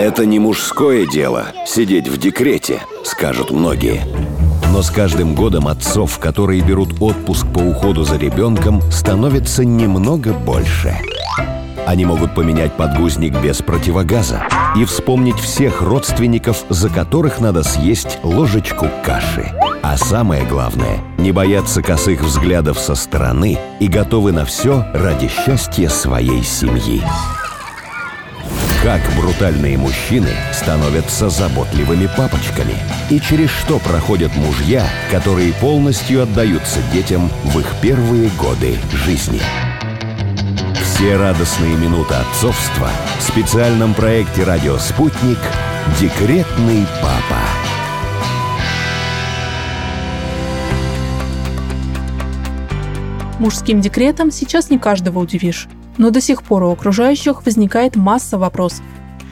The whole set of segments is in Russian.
Это не мужское дело – сидеть в декрете, скажут многие. Но с каждым годом отцов, которые берут отпуск по уходу за ребенком, становится немного больше. Они могут поменять подгузник без противогаза и вспомнить всех родственников, за которых надо съесть ложечку каши. А самое главное, не бояться косых взглядов со стороны и готовы на все ради счастья своей семьи. Как брутальные мужчины становятся заботливыми папочками и через что проходят мужья, которые полностью отдаются детям в их первые годы жизни. Все радостные минуты отцовства в специальном проекте «Радио Спутник» «Декретный папа». Мужским декретом сейчас не каждого удивишь но до сих пор у окружающих возникает масса вопросов.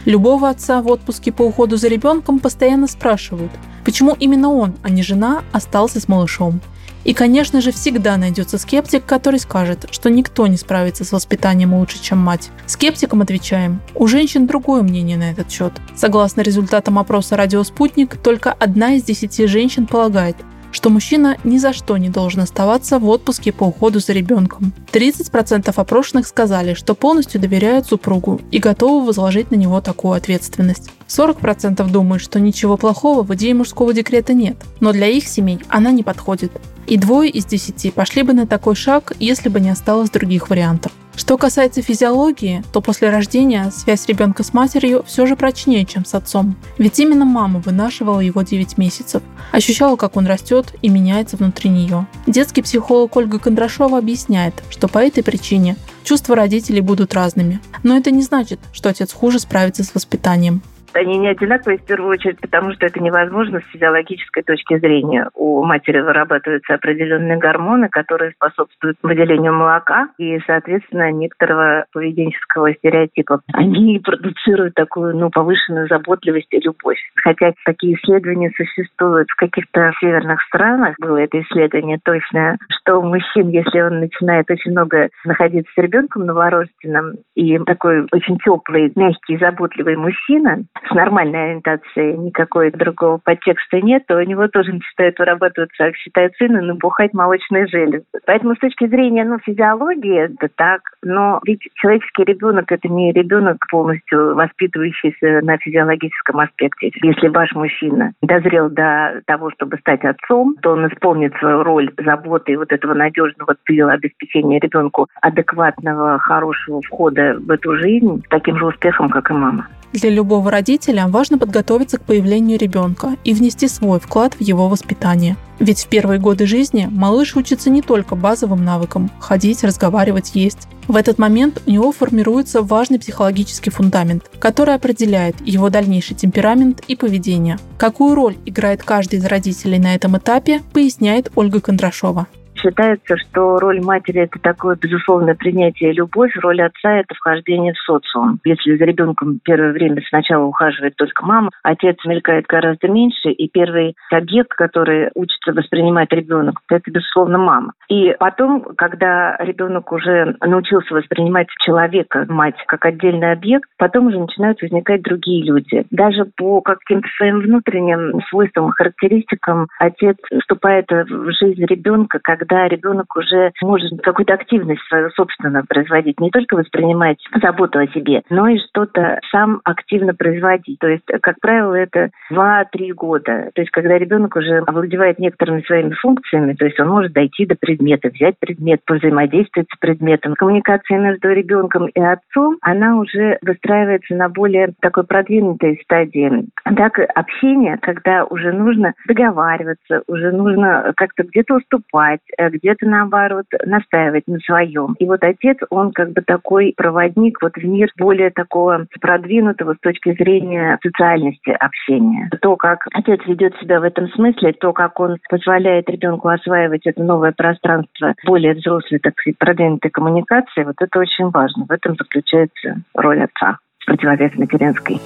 Любого отца в отпуске по уходу за ребенком постоянно спрашивают, почему именно он, а не жена, остался с малышом. И, конечно же, всегда найдется скептик, который скажет, что никто не справится с воспитанием лучше, чем мать. Скептикам отвечаем, у женщин другое мнение на этот счет. Согласно результатам опроса «Радио Спутник», только одна из десяти женщин полагает, что мужчина ни за что не должен оставаться в отпуске по уходу за ребенком. 30% опрошенных сказали, что полностью доверяют супругу и готовы возложить на него такую ответственность. 40% думают, что ничего плохого в идее мужского декрета нет, но для их семей она не подходит. И двое из десяти пошли бы на такой шаг, если бы не осталось других вариантов. Что касается физиологии, то после рождения связь ребенка с матерью все же прочнее, чем с отцом. Ведь именно мама вынашивала его 9 месяцев, ощущала, как он растет и меняется внутри нее. Детский психолог Ольга Кондрашова объясняет, что по этой причине чувства родителей будут разными. Но это не значит, что отец хуже справится с воспитанием. Они не одинаковые в первую очередь, потому что это невозможно с физиологической точки зрения. У матери вырабатываются определенные гормоны, которые способствуют выделению молока и, соответственно, некоторого поведенческого стереотипа. Они продуцируют такую ну, повышенную заботливость и любовь. Хотя такие исследования существуют в каких-то северных странах, было это исследование точное, что у мужчин, если он начинает очень много находиться с ребенком новорожденным, и такой очень теплый, мягкий, заботливый мужчина, с нормальной ориентацией, никакой другого подтекста нет, то у него тоже начинает вырабатываться окситоцин и набухать молочные железы. Поэтому с точки зрения ну, физиологии это так, но ведь человеческий ребенок это не ребенок полностью воспитывающийся на физиологическом аспекте. Если ваш мужчина дозрел до того, чтобы стать отцом, то он исполнит свою роль заботы и вот этого надежного тыла обеспечения ребенку адекватного, хорошего входа в эту жизнь таким же успехом, как и мама. Для любого родителя важно подготовиться к появлению ребенка и внести свой вклад в его воспитание. Ведь в первые годы жизни малыш учится не только базовым навыкам – ходить, разговаривать, есть. В этот момент у него формируется важный психологический фундамент, который определяет его дальнейший темперамент и поведение. Какую роль играет каждый из родителей на этом этапе, поясняет Ольга Кондрашова. Считается, что роль матери – это такое безусловное принятие любовь, роль отца – это вхождение в социум. Если за ребенком первое время сначала ухаживает только мама, отец мелькает гораздо меньше, и первый объект, который учится воспринимать ребенок, это, безусловно, мама. И потом, когда ребенок уже научился воспринимать человека, мать, как отдельный объект, потом уже начинают возникать другие люди. Даже по каким-то своим внутренним свойствам, характеристикам отец вступает в жизнь ребенка, когда когда ребенок уже может какую-то активность свою собственную производить, не только воспринимать заботу о себе, но и что-то сам активно производить. То есть, как правило, это 2-3 года. То есть, когда ребенок уже овладевает некоторыми своими функциями, то есть он может дойти до предмета, взять предмет, взаимодействовать с предметом. Коммуникация между ребенком и отцом, она уже выстраивается на более такой продвинутой стадии. Так, общение, когда уже нужно договариваться, уже нужно как-то где-то уступать, Э, где-то наоборот настаивать на своем. И вот отец, он как бы такой проводник вот в мир более такого продвинутого с точки зрения социальности общения. То, как отец ведет себя в этом смысле, то, как он позволяет ребенку осваивать это новое пространство более взрослой, так сказать, продвинутой коммуникации, вот это очень важно. В этом заключается роль отца в противовес материнской.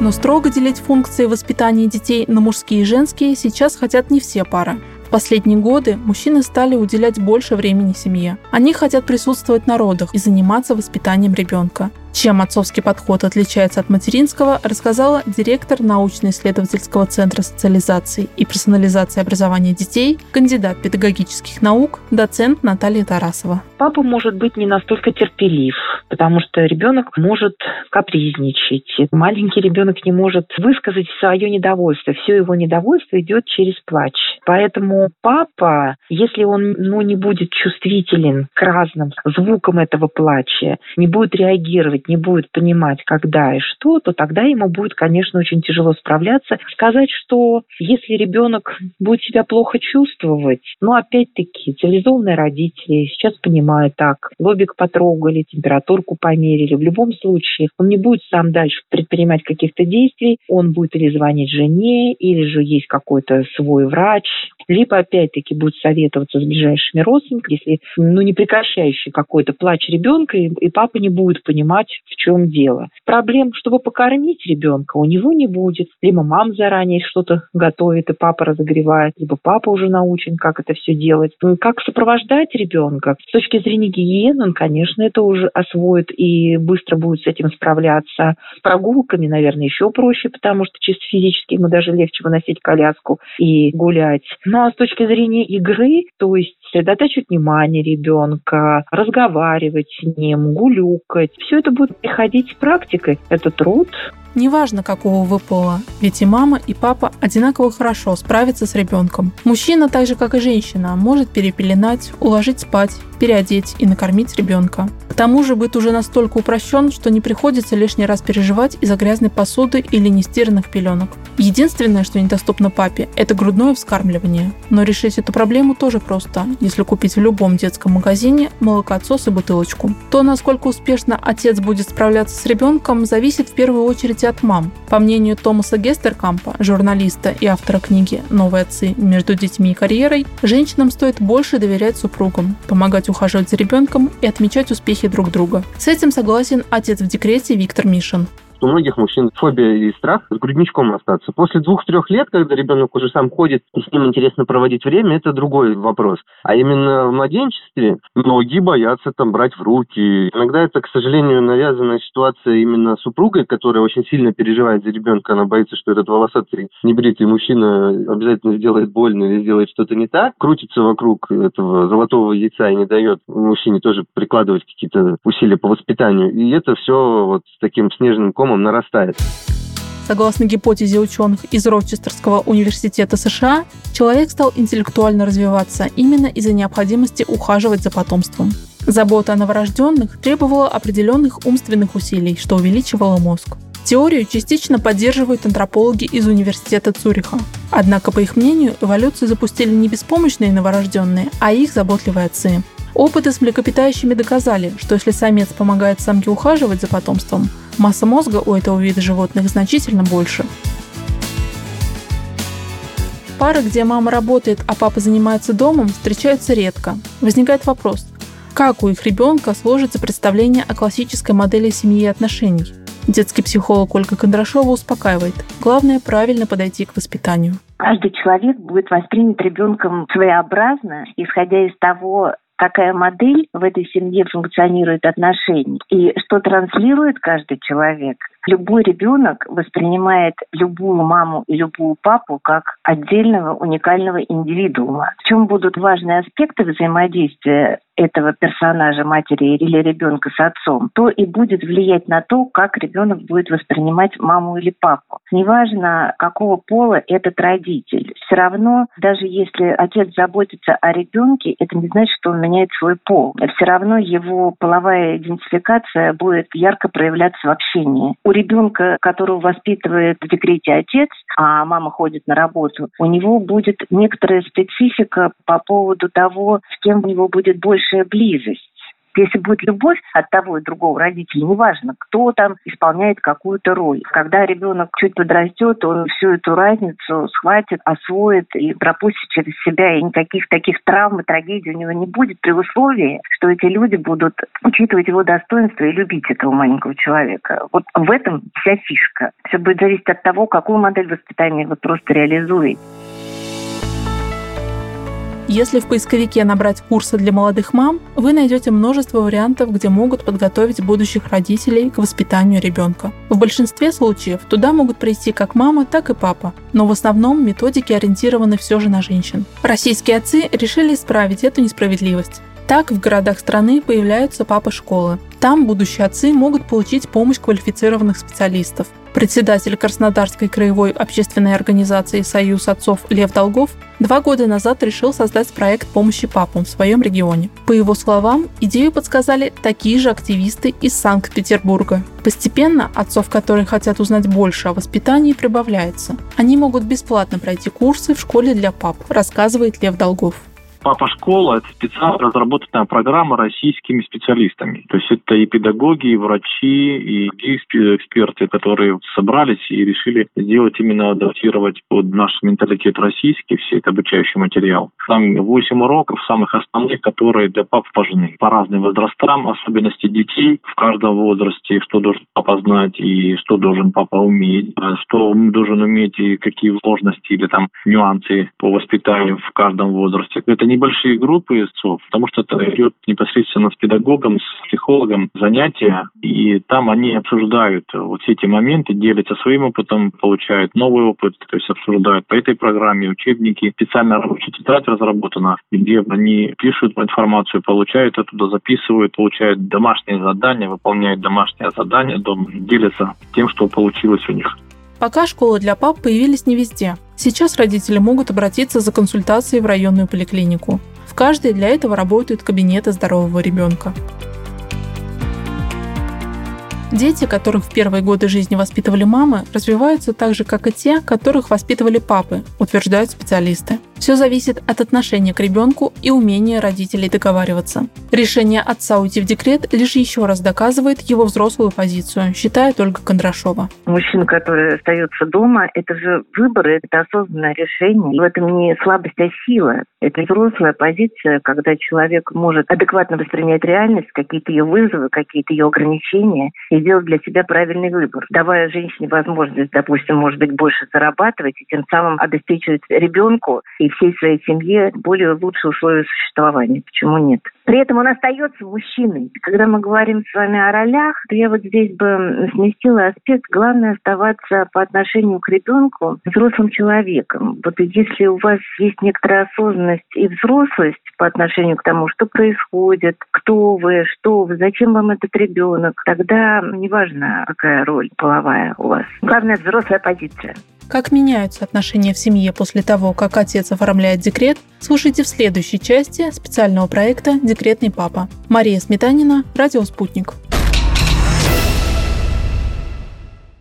Но строго делить функции воспитания детей на мужские и женские сейчас хотят не все пары последние годы мужчины стали уделять больше времени семье. Они хотят присутствовать на родах и заниматься воспитанием ребенка. Чем отцовский подход отличается от материнского, рассказала директор научно-исследовательского центра социализации и персонализации образования детей, кандидат педагогических наук, доцент Наталья Тарасова. Папа может быть не настолько терпелив, потому что ребенок может капризничать. Маленький ребенок не может высказать свое недовольство. Все его недовольство идет через плач. Поэтому папа, если он ну, не будет чувствителен к разным звукам этого плача, не будет реагировать, не будет понимать, когда и что, то тогда ему будет, конечно, очень тяжело справляться. Сказать, что если ребенок будет себя плохо чувствовать, ну, опять-таки, цивилизованные родители сейчас понимают так, лобик потрогали, температурку померили. В любом случае, он не будет сам дальше предпринимать каких-то действий, он будет или звонить жене, или же есть какой-то свой врач, либо опять-таки будет советоваться с ближайшими родственниками, если ну, не прекращающий какой-то плач ребенка, и, и папа не будет понимать, в чем дело. Проблем, чтобы покормить ребенка, у него не будет. Либо мама заранее что-то готовит, и папа разогревает, либо папа уже научен, как это все делать. Ну, как сопровождать ребенка? С точки зрения гигиены, он, конечно, это уже освоит и быстро будет с этим справляться. С прогулками, наверное, еще проще, потому что чисто физически ему даже легче выносить коляску и гулять. Ну, а с точки зрения игры, то есть сосредотачивать внимание ребенка, разговаривать с ним, гулюкать, все это будет приходить с практикой. Это труд, Неважно, какого вы пола, ведь и мама, и папа одинаково хорошо справятся с ребенком. Мужчина, так же как и женщина, может перепеленать, уложить спать, переодеть и накормить ребенка. К тому же быт уже настолько упрощен, что не приходится лишний раз переживать из-за грязной посуды или нестиранных пеленок. Единственное, что недоступно папе, это грудное вскармливание. Но решить эту проблему тоже просто, если купить в любом детском магазине молокоотсос и бутылочку. То, насколько успешно отец будет справляться с ребенком, зависит в первую очередь зависимости от мам. По мнению Томаса Гестеркампа, журналиста и автора книги «Новые отцы. Между детьми и карьерой», женщинам стоит больше доверять супругам, помогать ухаживать за ребенком и отмечать успехи друг друга. С этим согласен отец в декрете Виктор Мишин у многих мужчин фобия и страх с грудничком остаться. После двух-трех лет, когда ребенок уже сам ходит, и с ним интересно проводить время, это другой вопрос. А именно в младенчестве многие боятся там брать в руки. Иногда это, к сожалению, навязанная ситуация именно супругой, которая очень сильно переживает за ребенка. Она боится, что этот волосатый небритый мужчина обязательно сделает больно или сделает что-то не так. Крутится вокруг этого золотого яйца и не дает мужчине тоже прикладывать какие-то усилия по воспитанию. И это все вот с таким снежным комом объемом нарастает. Согласно гипотезе ученых из Рочестерского университета США, человек стал интеллектуально развиваться именно из-за необходимости ухаживать за потомством. Забота о новорожденных требовала определенных умственных усилий, что увеличивало мозг. Теорию частично поддерживают антропологи из университета Цюриха. Однако, по их мнению, эволюцию запустили не беспомощные новорожденные, а их заботливые отцы. Опыты с млекопитающими доказали, что если самец помогает самке ухаживать за потомством, масса мозга у этого вида животных значительно больше. Пары, где мама работает, а папа занимается домом, встречаются редко. Возникает вопрос, как у их ребенка сложится представление о классической модели семьи и отношений? Детский психолог Ольга Кондрашова успокаивает. Главное – правильно подойти к воспитанию. Каждый человек будет воспринят ребенком своеобразно, исходя из того, какая модель в этой семье функционирует отношений и что транслирует каждый человек, любой ребенок воспринимает любую маму и любую папу как отдельного уникального индивидуума. В чем будут важные аспекты взаимодействия этого персонажа, матери или ребенка с отцом, то и будет влиять на то, как ребенок будет воспринимать маму или папу. Неважно, какого пола этот родитель. Все равно, даже если отец заботится о ребенке, это не значит, что он меняет свой пол. Все равно его половая идентификация будет ярко проявляться в общении ребенка, которого воспитывает в декрете отец, а мама ходит на работу, у него будет некоторая специфика по поводу того, с кем у него будет большая близость. Если будет любовь от того и другого родителя, неважно, кто там исполняет какую-то роль. Когда ребенок чуть подрастет, он всю эту разницу схватит, освоит и пропустит через себя, и никаких таких травм и трагедий у него не будет при условии, что эти люди будут учитывать его достоинство и любить этого маленького человека. Вот в этом вся фишка. Все будет зависеть от того, какую модель воспитания вы просто реализуете. Если в поисковике набрать курсы для молодых мам, вы найдете множество вариантов, где могут подготовить будущих родителей к воспитанию ребенка. В большинстве случаев туда могут прийти как мама, так и папа, но в основном методики ориентированы все же на женщин. Российские отцы решили исправить эту несправедливость. Так в городах страны появляются папы-школы. Там будущие отцы могут получить помощь квалифицированных специалистов. Председатель Краснодарской краевой общественной организации «Союз отцов» Лев Долгов два года назад решил создать проект помощи папам в своем регионе. По его словам, идею подсказали такие же активисты из Санкт-Петербурга. Постепенно отцов, которые хотят узнать больше о воспитании, прибавляется. Они могут бесплатно пройти курсы в школе для пап, рассказывает Лев Долгов. Папа школа – это специально разработанная программа российскими специалистами. То есть это и педагоги, и врачи, и эксперты, которые собрались и решили сделать именно адаптировать под наш менталитет российский все это обучающий материал. Там 8 уроков, самых основных, которые для пап важны. По разным возрастам, особенности детей в каждом возрасте, что должен папа знать и что должен папа уметь, а что он должен уметь и какие сложности или там нюансы по воспитанию в каждом возрасте. Это небольшие группы истцов, потому что это идет непосредственно с педагогом, с психологом занятия, и там они обсуждают вот все эти моменты, делятся своим опытом, получают новый опыт, то есть обсуждают по этой программе учебники. Специальная рабочая тетрадь разработана, где они пишут информацию, получают оттуда, записывают, получают домашние задания, выполняют домашние задания дома, делятся тем, что получилось у них. Пока школы для пап появились не везде. Сейчас родители могут обратиться за консультацией в районную поликлинику. В каждой для этого работают кабинеты здорового ребенка. Дети, которых в первые годы жизни воспитывали мамы, развиваются так же, как и те, которых воспитывали папы, утверждают специалисты. Все зависит от отношения к ребенку и умения родителей договариваться. Решение отца уйти в декрет лишь еще раз доказывает его взрослую позицию, считает Ольга Кондрашова. Мужчина, который остается дома, это же выбор, это осознанное решение. В этом не слабость, а сила. Это взрослая позиция, когда человек может адекватно воспринять реальность, какие-то ее вызовы, какие-то ее ограничения и сделать для себя правильный выбор, давая женщине возможность, допустим, может быть, больше зарабатывать и тем самым обеспечивать ребенку и всей своей семье более лучшие условия существования. Почему нет? При этом он остается мужчиной. Когда мы говорим с вами о ролях, то я вот здесь бы сместила аспект. Главное оставаться по отношению к ребенку взрослым человеком. Вот если у вас есть некоторая осознанность и взрослость по отношению к тому, что происходит, кто вы, что вы, зачем вам этот ребенок, тогда неважно, какая роль половая у вас. Главное – взрослая позиция. Как меняются отношения в семье после того, как отец оформляет декрет, слушайте в следующей части специального проекта «Декретный папа». Мария Сметанина, Радио «Спутник».